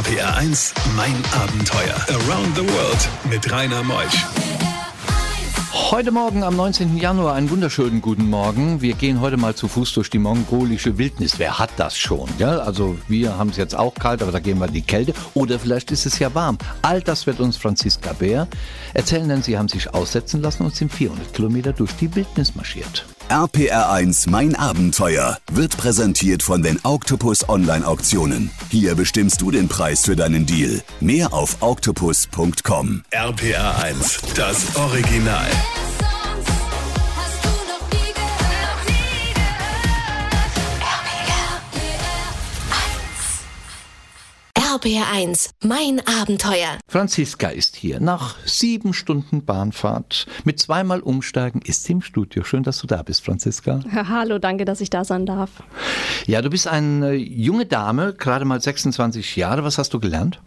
RPR 1, mein Abenteuer. Around the World mit Rainer Meusch. Heute Morgen am 19. Januar einen wunderschönen guten Morgen. Wir gehen heute mal zu Fuß durch die mongolische Wildnis. Wer hat das schon? Ja, also wir haben es jetzt auch kalt, aber da gehen wir in die Kälte. Oder vielleicht ist es ja warm. All das wird uns Franziska Bär erzählen, denn sie haben sich aussetzen lassen und sind 400 Kilometer durch die Wildnis marschiert. RPR1 Mein Abenteuer wird präsentiert von den Octopus Online Auktionen. Hier bestimmst du den Preis für deinen Deal. Mehr auf octopus.com. RPR1, das Original. RPR1, mein Abenteuer. Franziska ist hier. Nach sieben Stunden Bahnfahrt mit zweimal Umsteigen ist sie im Studio. Schön, dass du da bist, Franziska. Hallo, danke, dass ich da sein darf. Ja, du bist eine junge Dame, gerade mal 26 Jahre. Was hast du gelernt?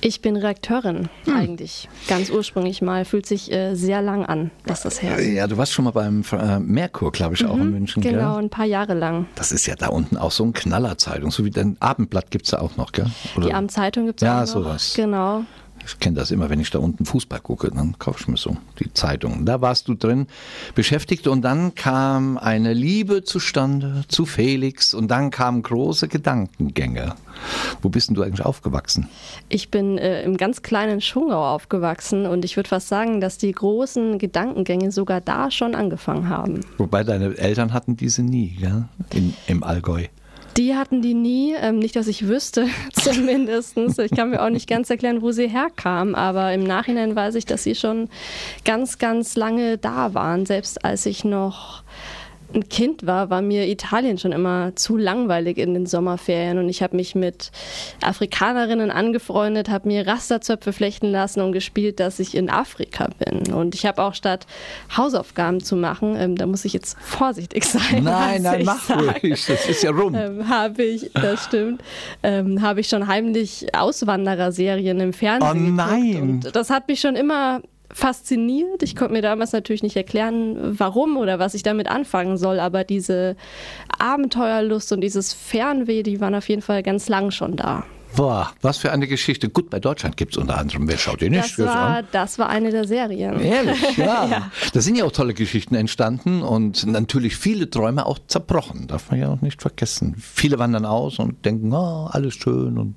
Ich bin Redakteurin hm. eigentlich, ganz ursprünglich mal. Fühlt sich äh, sehr lang an, dass das her ist. Ja, du warst schon mal beim äh, Merkur, glaube ich, mhm, auch in mhm, München. Genau, gell? ein paar Jahre lang. Das ist ja da unten auch so ein Knallerzeitung, so wie dein Abendblatt gibt es da auch noch, gell? Oder? Die Abendzeitung gibt es ja, auch noch. Ja, sowas. Genau. Ich kenne das immer, wenn ich da unten Fußball gucke, dann kaufe ich mir so die Zeitung. Da warst du drin beschäftigt und dann kam eine Liebe zustande zu Felix und dann kamen große Gedankengänge. Wo bist denn du eigentlich aufgewachsen? Ich bin äh, im ganz kleinen Schongau aufgewachsen und ich würde fast sagen, dass die großen Gedankengänge sogar da schon angefangen haben. Wobei deine Eltern hatten diese nie, gell? In, im Allgäu. Die hatten die nie, ähm, nicht, dass ich wüsste, zumindest. Ich kann mir auch nicht ganz erklären, wo sie herkamen, aber im Nachhinein weiß ich, dass sie schon ganz, ganz lange da waren, selbst als ich noch ein Kind war, war mir Italien schon immer zu langweilig in den Sommerferien und ich habe mich mit Afrikanerinnen angefreundet, habe mir Rasterzöpfe flechten lassen und gespielt, dass ich in Afrika bin. Und ich habe auch statt Hausaufgaben zu machen, ähm, da muss ich jetzt vorsichtig sein. Nein, nein, mach sage, ruhig, das ist ja rum. Ähm, habe ich, das stimmt, ähm, habe ich schon heimlich Auswanderer-Serien im Fernsehen Oh nein! Und das hat mich schon immer fasziniert. Ich konnte mir damals natürlich nicht erklären, warum oder was ich damit anfangen soll, aber diese Abenteuerlust und dieses Fernweh, die waren auf jeden Fall ganz lang schon da. Boah, was für eine Geschichte. Gut, bei Deutschland gibt es unter anderem, wer schaut ihr nicht? Das war, das war eine der Serien. Ehrlich, ja. ja. Da sind ja auch tolle Geschichten entstanden und natürlich viele Träume auch zerbrochen, darf man ja auch nicht vergessen. Viele wandern aus und denken, oh, alles schön. Und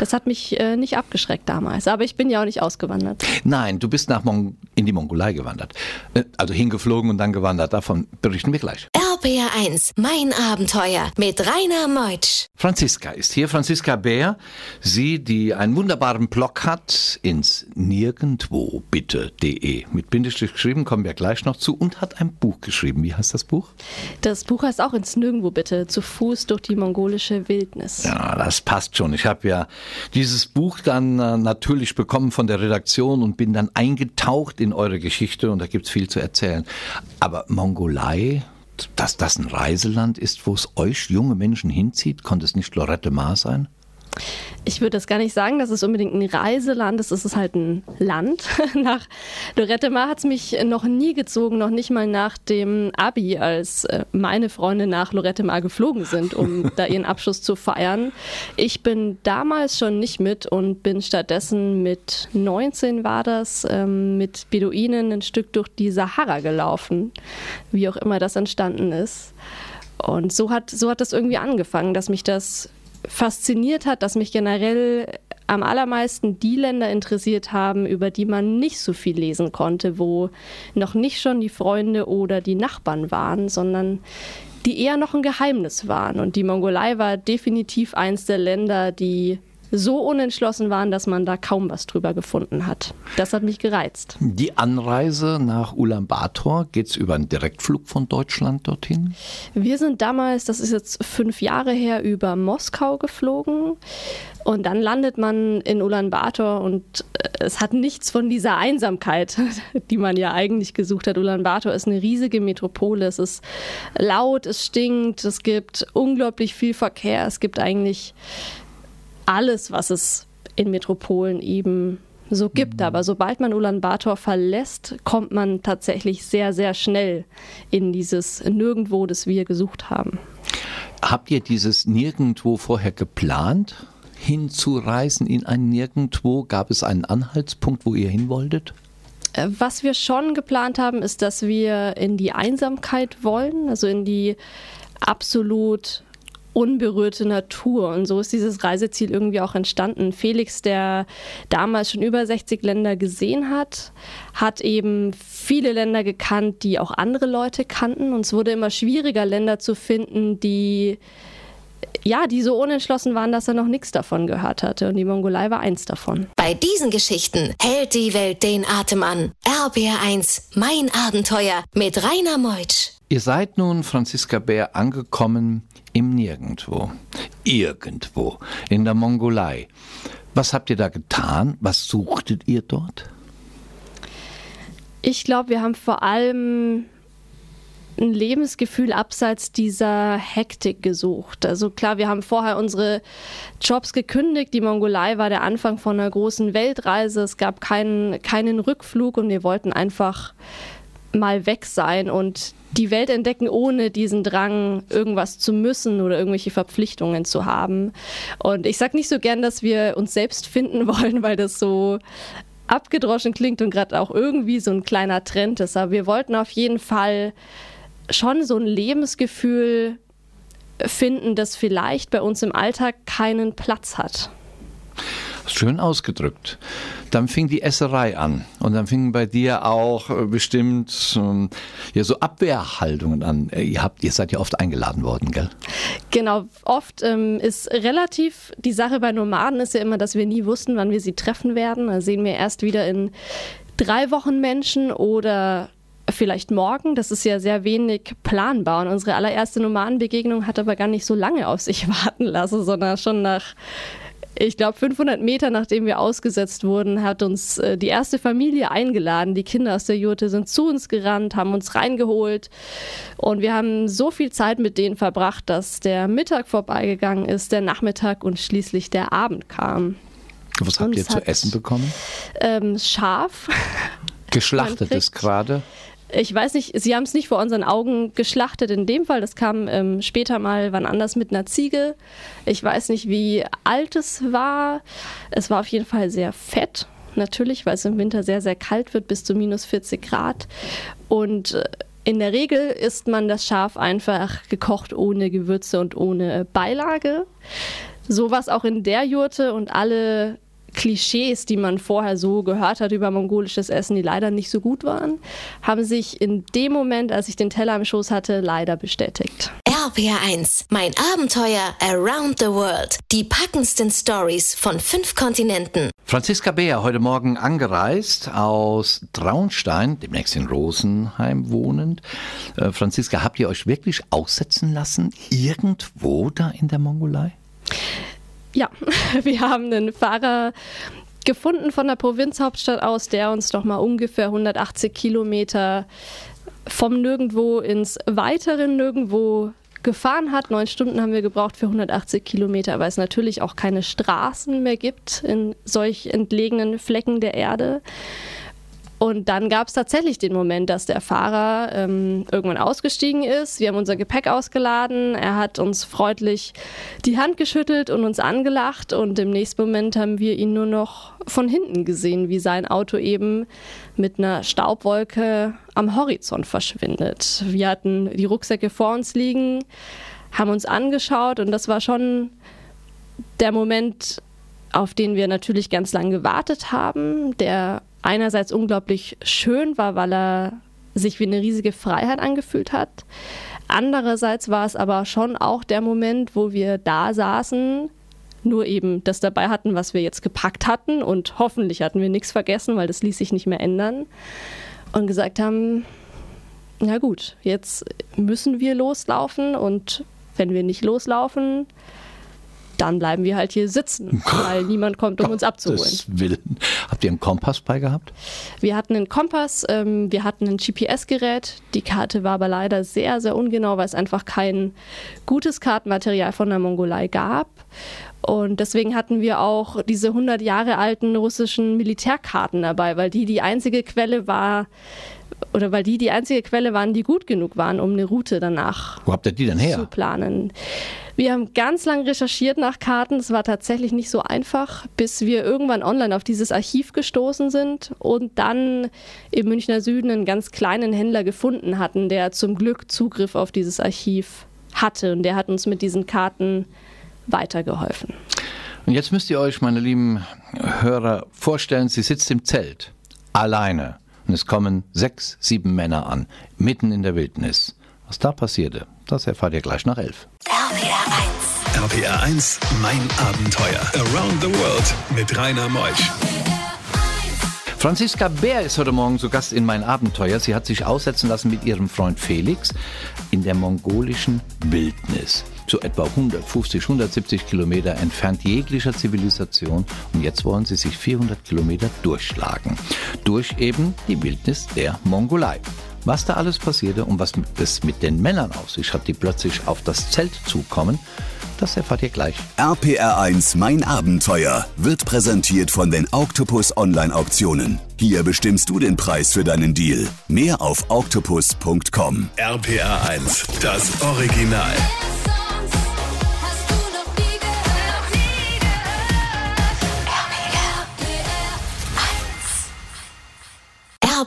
das hat mich äh, nicht abgeschreckt damals, aber ich bin ja auch nicht ausgewandert. Nein, du bist nach Mon in die Mongolei gewandert. Äh, also hingeflogen und dann gewandert. Davon berichten wir gleich. RBR1, mein Abenteuer mit Rainer Meutsch. Franziska ist hier, Franziska Bär. Sie, die einen wunderbaren Blog hat, ins nirgendwo bitte.de. Mit Bindestrich geschrieben, kommen wir gleich noch zu und hat ein Buch geschrieben. Wie heißt das Buch? Das Buch heißt auch ins Nirgendwo bitte, zu Fuß durch die mongolische Wildnis. Ja, das passt schon. Ich habe ja dieses Buch dann äh, natürlich bekommen von der Redaktion und bin dann eingetaucht in eure Geschichte und da gibt es viel zu erzählen. Aber Mongolei, dass das ein Reiseland ist, wo es euch junge Menschen hinzieht, konnte es nicht Lorette Mar sein? Ich würde das gar nicht sagen, dass es unbedingt ein Reiseland ist. Es ist halt ein Land. Nach Lorette Mar hat es mich noch nie gezogen, noch nicht mal nach dem Abi, als äh, meine Freunde nach Lorette Mar geflogen sind, um da ihren Abschluss zu feiern. Ich bin damals schon nicht mit und bin stattdessen mit 19 war das, ähm, mit Beduinen ein Stück durch die Sahara gelaufen, wie auch immer das entstanden ist. Und so hat, so hat das irgendwie angefangen, dass mich das fasziniert hat, dass mich generell am allermeisten die Länder interessiert haben, über die man nicht so viel lesen konnte, wo noch nicht schon die Freunde oder die Nachbarn waren, sondern die eher noch ein Geheimnis waren. Und die Mongolei war definitiv eins der Länder, die so unentschlossen waren, dass man da kaum was drüber gefunden hat. Das hat mich gereizt. Die Anreise nach Ulaanbaatar, geht es über einen Direktflug von Deutschland dorthin? Wir sind damals, das ist jetzt fünf Jahre her, über Moskau geflogen. Und dann landet man in Ulaanbaatar und äh, es hat nichts von dieser Einsamkeit, die man ja eigentlich gesucht hat. Ulaanbaatar ist eine riesige Metropole. Es ist laut, es stinkt, es gibt unglaublich viel Verkehr. Es gibt eigentlich alles, was es in Metropolen eben so gibt. Mhm. Aber sobald man Ulaanbaatar verlässt, kommt man tatsächlich sehr, sehr schnell in dieses Nirgendwo, das wir gesucht haben. Habt ihr dieses Nirgendwo vorher geplant? hinzureisen in ein Nirgendwo? Gab es einen Anhaltspunkt, wo ihr hin wolltet? Äh, was wir schon geplant haben, ist, dass wir in die Einsamkeit wollen, also in die absolut unberührte Natur. Und so ist dieses Reiseziel irgendwie auch entstanden. Felix, der damals schon über 60 Länder gesehen hat, hat eben viele Länder gekannt, die auch andere Leute kannten. Und es wurde immer schwieriger, Länder zu finden, die ja, die so unentschlossen waren, dass er noch nichts davon gehört hatte. Und die Mongolei war eins davon. Bei diesen Geschichten hält die Welt den Atem an. RBR1, mein Abenteuer mit Rainer Meutsch. Ihr seid nun, Franziska Bär, angekommen im Nirgendwo. Irgendwo. In der Mongolei. Was habt ihr da getan? Was suchtet ihr dort? Ich glaube, wir haben vor allem ein Lebensgefühl abseits dieser Hektik gesucht. Also klar, wir haben vorher unsere Jobs gekündigt. Die Mongolei war der Anfang von einer großen Weltreise. Es gab keinen, keinen Rückflug und wir wollten einfach mal weg sein und die Welt entdecken, ohne diesen Drang, irgendwas zu müssen oder irgendwelche Verpflichtungen zu haben. Und ich sage nicht so gern, dass wir uns selbst finden wollen, weil das so abgedroschen klingt und gerade auch irgendwie so ein kleiner Trend ist. Aber wir wollten auf jeden Fall schon so ein Lebensgefühl finden, das vielleicht bei uns im Alltag keinen Platz hat. Schön ausgedrückt. Dann fing die Esserei an und dann fingen bei dir auch äh, bestimmt ähm, ja, so Abwehrhaltungen an. Äh, ihr, habt, ihr seid ja oft eingeladen worden, gell? Genau, oft ähm, ist relativ, die Sache bei Nomaden ist ja immer, dass wir nie wussten, wann wir sie treffen werden. Da sehen wir erst wieder in drei Wochen Menschen oder vielleicht morgen. Das ist ja sehr wenig planbar. Und unsere allererste Nomadenbegegnung hat aber gar nicht so lange auf sich warten lassen, sondern schon nach ich glaube, 500 Meter nachdem wir ausgesetzt wurden, hat uns äh, die erste Familie eingeladen. Die Kinder aus der Jurte sind zu uns gerannt, haben uns reingeholt. Und wir haben so viel Zeit mit denen verbracht, dass der Mittag vorbeigegangen ist, der Nachmittag und schließlich der Abend kam. Was habt ihr zu essen bekommen? Ähm, Schaf. Geschlachtetes gerade? Ich weiß nicht, sie haben es nicht vor unseren Augen geschlachtet in dem Fall. Das kam ähm, später mal wann anders mit einer Ziege. Ich weiß nicht, wie alt es war. Es war auf jeden Fall sehr fett, natürlich, weil es im Winter sehr, sehr kalt wird, bis zu minus 40 Grad. Und äh, in der Regel isst man das Schaf einfach gekocht ohne Gewürze und ohne Beilage. So war es auch in der Jurte und alle Klischees, die man vorher so gehört hat über mongolisches Essen, die leider nicht so gut waren, haben sich in dem Moment, als ich den Teller im Schoß hatte, leider bestätigt. RPR1, mein Abenteuer Around the World. Die packendsten Stories von fünf Kontinenten. Franziska Beer, heute Morgen angereist aus Traunstein, demnächst in Rosenheim wohnend. Äh, Franziska, habt ihr euch wirklich aussetzen lassen? Irgendwo da in der Mongolei? Ja, wir haben einen Fahrer gefunden von der Provinzhauptstadt aus, der uns doch mal ungefähr 180 Kilometer vom Nirgendwo ins weitere Nirgendwo gefahren hat. Neun Stunden haben wir gebraucht für 180 Kilometer, weil es natürlich auch keine Straßen mehr gibt in solch entlegenen Flecken der Erde. Und dann gab es tatsächlich den Moment, dass der Fahrer ähm, irgendwann ausgestiegen ist. Wir haben unser Gepäck ausgeladen. Er hat uns freundlich die Hand geschüttelt und uns angelacht. Und im nächsten Moment haben wir ihn nur noch von hinten gesehen, wie sein Auto eben mit einer Staubwolke am Horizont verschwindet. Wir hatten die Rucksäcke vor uns liegen, haben uns angeschaut und das war schon der Moment, auf den wir natürlich ganz lange gewartet haben, der einerseits unglaublich schön war, weil er sich wie eine riesige Freiheit angefühlt hat. Andererseits war es aber schon auch der Moment, wo wir da saßen, nur eben das dabei hatten, was wir jetzt gepackt hatten und hoffentlich hatten wir nichts vergessen, weil das ließ sich nicht mehr ändern und gesagt haben, na gut, jetzt müssen wir loslaufen und wenn wir nicht loslaufen, dann bleiben wir halt hier sitzen, weil niemand kommt, um uns abzuholen. Willen. Habt ihr einen Kompass bei gehabt? Wir hatten einen Kompass, ähm, wir hatten ein GPS-Gerät. Die Karte war aber leider sehr, sehr ungenau, weil es einfach kein gutes Kartenmaterial von der Mongolei gab. Und deswegen hatten wir auch diese 100 Jahre alten russischen Militärkarten dabei, weil die die einzige Quelle war, oder weil die die einzige Quelle waren, die gut genug waren, um eine Route danach Wo habt ihr die denn her? zu planen. Wir haben ganz lang recherchiert nach Karten. Es war tatsächlich nicht so einfach, bis wir irgendwann online auf dieses Archiv gestoßen sind und dann im Münchner Süden einen ganz kleinen Händler gefunden hatten, der zum Glück Zugriff auf dieses Archiv hatte. Und der hat uns mit diesen Karten weitergeholfen. Und jetzt müsst ihr euch, meine lieben Hörer, vorstellen, sie sitzt im Zelt, alleine. Und es kommen sechs, sieben Männer an, mitten in der Wildnis. Was da passierte, das erfahrt ihr gleich nach elf. RPR 1. RPR 1, mein Abenteuer. Around the World mit Rainer Meusch. Franziska Bär ist heute Morgen zu Gast in mein Abenteuer. Sie hat sich aussetzen lassen mit ihrem Freund Felix in der mongolischen Wildnis so etwa 150, 170 Kilometer entfernt jeglicher Zivilisation. Und jetzt wollen sie sich 400 Kilometer durchschlagen. Durch eben die Wildnis der Mongolei. Was da alles passierte und was es mit den Männern auf sich hat, die plötzlich auf das Zelt zukommen, das erfahrt ihr gleich. RPR1 Mein Abenteuer wird präsentiert von den Octopus Online Auktionen. Hier bestimmst du den Preis für deinen Deal. Mehr auf octopus.com. RPR1, das Original.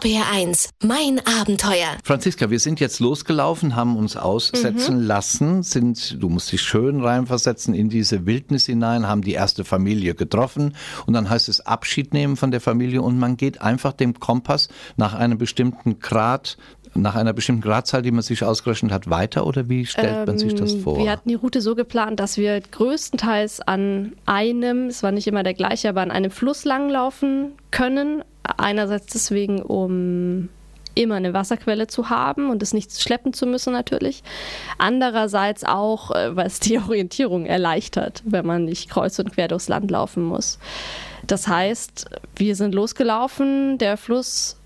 RBR1, mein Abenteuer. Franziska, wir sind jetzt losgelaufen, haben uns aussetzen mhm. lassen, sind, du musst dich schön reinversetzen in diese Wildnis hinein, haben die erste Familie getroffen und dann heißt es Abschied nehmen von der Familie und man geht einfach dem Kompass nach einem bestimmten Grad nach einer bestimmten Gradzahl, die man sich ausgerechnet hat, weiter oder wie stellt ähm, man sich das ähm, vor? Wir hatten die Route so geplant, dass wir größtenteils an einem, es war nicht immer der gleiche, aber an einem Fluss langlaufen können. Einerseits deswegen, um immer eine Wasserquelle zu haben und es nicht schleppen zu müssen natürlich. Andererseits auch, äh, weil es die Orientierung erleichtert, wenn man nicht kreuz und quer durchs Land laufen muss. Das heißt, wir sind losgelaufen, der Fluss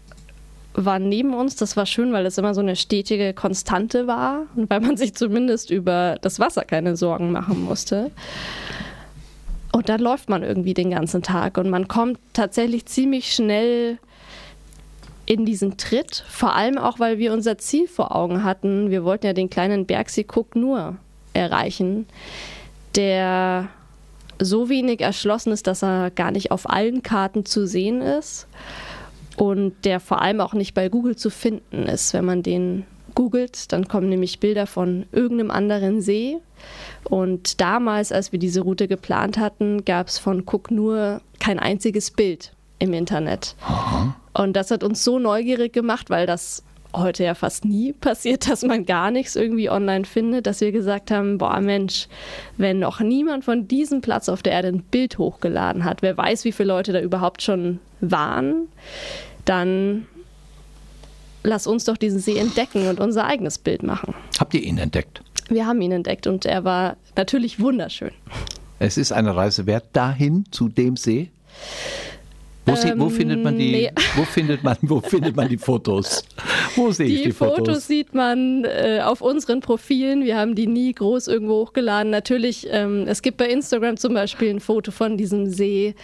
war neben uns. Das war schön, weil es immer so eine stetige Konstante war und weil man sich zumindest über das Wasser keine Sorgen machen musste. Und dann läuft man irgendwie den ganzen Tag und man kommt tatsächlich ziemlich schnell in diesen Tritt, vor allem auch, weil wir unser Ziel vor Augen hatten. Wir wollten ja den kleinen Bergsee Cook nur erreichen, der so wenig erschlossen ist, dass er gar nicht auf allen Karten zu sehen ist und der vor allem auch nicht bei Google zu finden ist. Wenn man den googelt, dann kommen nämlich Bilder von irgendeinem anderen See und damals, als wir diese Route geplant hatten, gab es von Cook nur kein einziges Bild im Internet. Aha. Und das hat uns so neugierig gemacht, weil das heute ja fast nie passiert, dass man gar nichts irgendwie online findet, dass wir gesagt haben, boah Mensch, wenn noch niemand von diesem Platz auf der Erde ein Bild hochgeladen hat, wer weiß, wie viele Leute da überhaupt schon waren, dann lass uns doch diesen See entdecken und unser eigenes Bild machen. Habt ihr ihn entdeckt? Wir haben ihn entdeckt und er war natürlich wunderschön. Es ist eine Reise wert dahin zu dem See? Wo, ähm, wo, findet man die? Nee. Wo findet man? Wo findet man die Fotos? Wo sehe ich die Fotos? Die Fotos sieht man äh, auf unseren Profilen. Wir haben die nie groß irgendwo hochgeladen. Natürlich, ähm, es gibt bei Instagram zum Beispiel ein Foto von diesem See.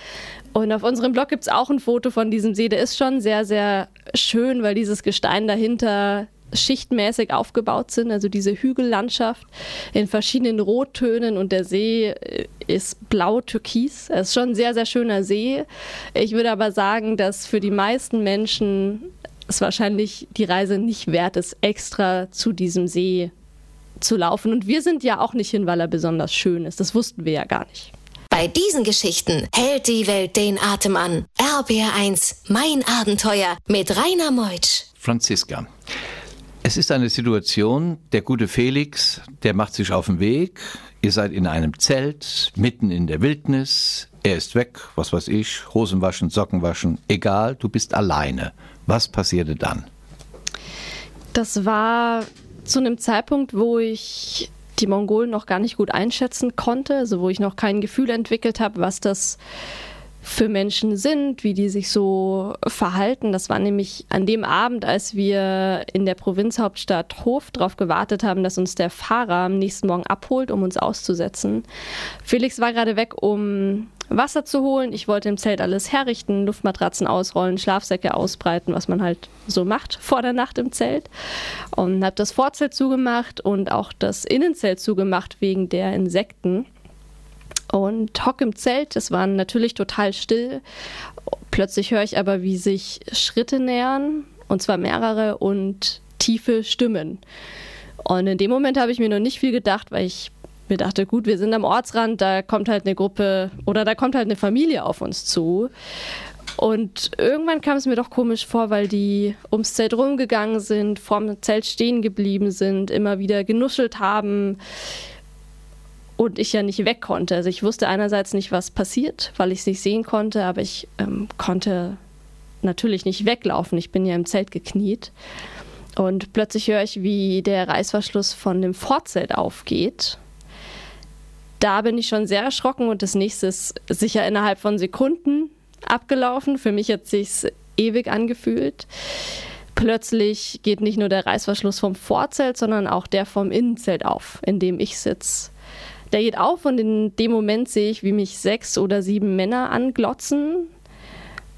Und auf unserem Blog gibt es auch ein Foto von diesem See. Der ist schon sehr, sehr schön, weil dieses Gestein dahinter schichtmäßig aufgebaut sind, also diese Hügellandschaft in verschiedenen Rottönen und der See äh, ist blau-türkis. Es ist schon ein sehr, sehr schöner See. Ich würde aber sagen, dass für die meisten Menschen es wahrscheinlich die Reise nicht wert ist, extra zu diesem See zu laufen. Und wir sind ja auch nicht hin, weil er besonders schön ist. Das wussten wir ja gar nicht. Bei diesen Geschichten hält die Welt den Atem an. RBR1, mein Abenteuer mit Rainer Meutsch. Franziska, es ist eine Situation, der gute Felix, der macht sich auf den Weg. Ihr seid in einem Zelt, mitten in der Wildnis. Er ist weg, was weiß ich, Hosen waschen, Socken waschen, egal, du bist alleine. Was passierte dann? Das war zu einem Zeitpunkt, wo ich die Mongolen noch gar nicht gut einschätzen konnte, also wo ich noch kein Gefühl entwickelt habe, was das für Menschen sind, wie die sich so verhalten. Das war nämlich an dem Abend, als wir in der Provinzhauptstadt Hof darauf gewartet haben, dass uns der Fahrer am nächsten Morgen abholt, um uns auszusetzen. Felix war gerade weg, um Wasser zu holen. Ich wollte im Zelt alles herrichten, Luftmatratzen ausrollen, Schlafsäcke ausbreiten, was man halt so macht vor der Nacht im Zelt. Und habe das Vorzelt zugemacht und auch das Innenzelt zugemacht wegen der Insekten und hock im Zelt. Es war natürlich total still. Plötzlich höre ich aber, wie sich Schritte nähern, und zwar mehrere und tiefe Stimmen. Und in dem Moment habe ich mir noch nicht viel gedacht, weil ich mir dachte, gut, wir sind am Ortsrand, da kommt halt eine Gruppe oder da kommt halt eine Familie auf uns zu. Und irgendwann kam es mir doch komisch vor, weil die ums Zelt rumgegangen sind, vorm Zelt stehen geblieben sind, immer wieder genuschelt haben und ich ja nicht weg konnte. Also ich wusste einerseits nicht, was passiert, weil ich es nicht sehen konnte, aber ich ähm, konnte natürlich nicht weglaufen. Ich bin ja im Zelt gekniet. Und plötzlich höre ich, wie der Reißverschluss von dem Vorzelt aufgeht. Da bin ich schon sehr erschrocken und das nächste ist sicher innerhalb von Sekunden abgelaufen. Für mich hat sich ewig angefühlt. Plötzlich geht nicht nur der Reißverschluss vom Vorzelt, sondern auch der vom Innenzelt auf, in dem ich sitze. Der geht auf und in dem Moment sehe ich, wie mich sechs oder sieben Männer anglotzen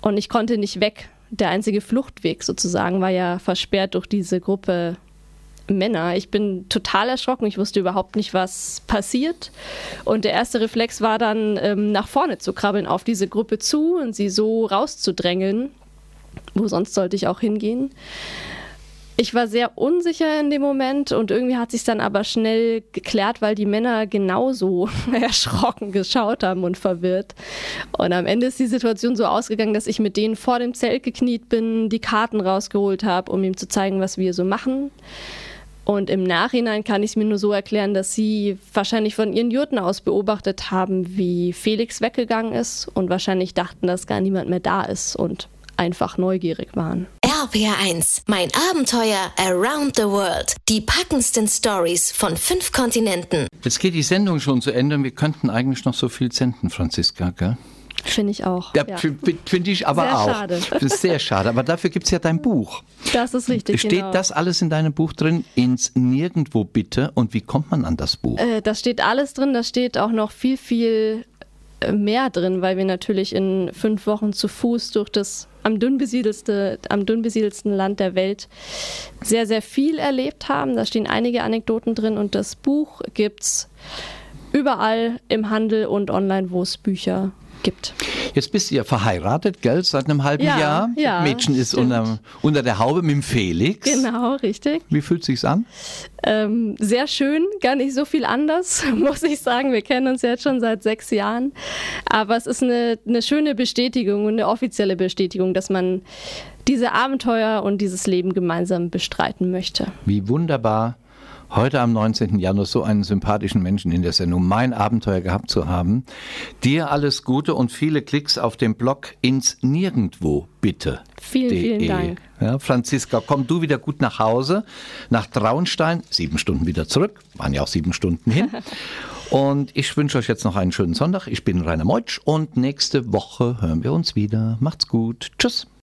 und ich konnte nicht weg. Der einzige Fluchtweg sozusagen war ja versperrt durch diese Gruppe Männer. Ich bin total erschrocken. Ich wusste überhaupt nicht, was passiert. Und der erste Reflex war dann, ähm, nach vorne zu krabbeln, auf diese Gruppe zu und sie so rauszudrängeln. Wo sonst sollte ich auch hingehen? Ich war sehr unsicher in dem Moment und irgendwie hat sich dann aber schnell geklärt, weil die Männer genauso erschrocken geschaut haben und verwirrt. Und am Ende ist die Situation so ausgegangen, dass ich mit denen vor dem Zelt gekniet bin, die Karten rausgeholt habe, um ihm zu zeigen, was wir so machen. Und im Nachhinein kann ich es mir nur so erklären, dass sie wahrscheinlich von ihren Jurten aus beobachtet haben, wie Felix weggegangen ist und wahrscheinlich dachten, dass gar niemand mehr da ist und einfach neugierig waren. RPR1, mein Abenteuer Around the World. Die packendsten Stories von fünf Kontinenten. Jetzt geht die Sendung schon zu Ende und wir könnten eigentlich noch so viel senden, Franziska, gell? Finde ich auch. Ja, ja. Finde ich aber sehr auch. Schade. Das ist sehr schade. Aber dafür gibt es ja dein Buch. Das ist richtig. Steht genau. das alles in deinem Buch drin? Ins Nirgendwo bitte. Und wie kommt man an das Buch? Äh, das steht alles drin. Da steht auch noch viel, viel äh, mehr drin, weil wir natürlich in fünf Wochen zu Fuß durch das am dünn, besiedelste, am dünn besiedelsten Land der Welt sehr, sehr viel erlebt haben. Da stehen einige Anekdoten drin und das Buch gibt es überall im Handel und online, wo es Bücher gibt. Jetzt bist du ja verheiratet, gell, seit einem halben ja, Jahr. Ja, Mädchen ist unter, unter, der Haube mit dem Felix. Genau, richtig. Wie fühlt sich's an? Ähm, sehr schön, gar nicht so viel anders, muss ich sagen. Wir kennen uns jetzt schon seit sechs Jahren. Aber es ist eine, eine schöne Bestätigung und eine offizielle Bestätigung, dass man diese Abenteuer und dieses Leben gemeinsam bestreiten möchte. Wie wunderbar heute am 19. Januar so einen sympathischen Menschen in der Sendung Mein Abenteuer gehabt zu haben. Dir alles Gute und viele Klicks auf dem Blog ins Nirgendwo bitte. Vielen, vielen Dank. Ja, Franziska, komm du wieder gut nach Hause, nach Traunstein, sieben Stunden wieder zurück, waren ja auch sieben Stunden hin. Und ich wünsche euch jetzt noch einen schönen Sonntag. Ich bin Rainer Meutsch und nächste Woche hören wir uns wieder. Macht's gut. Tschüss.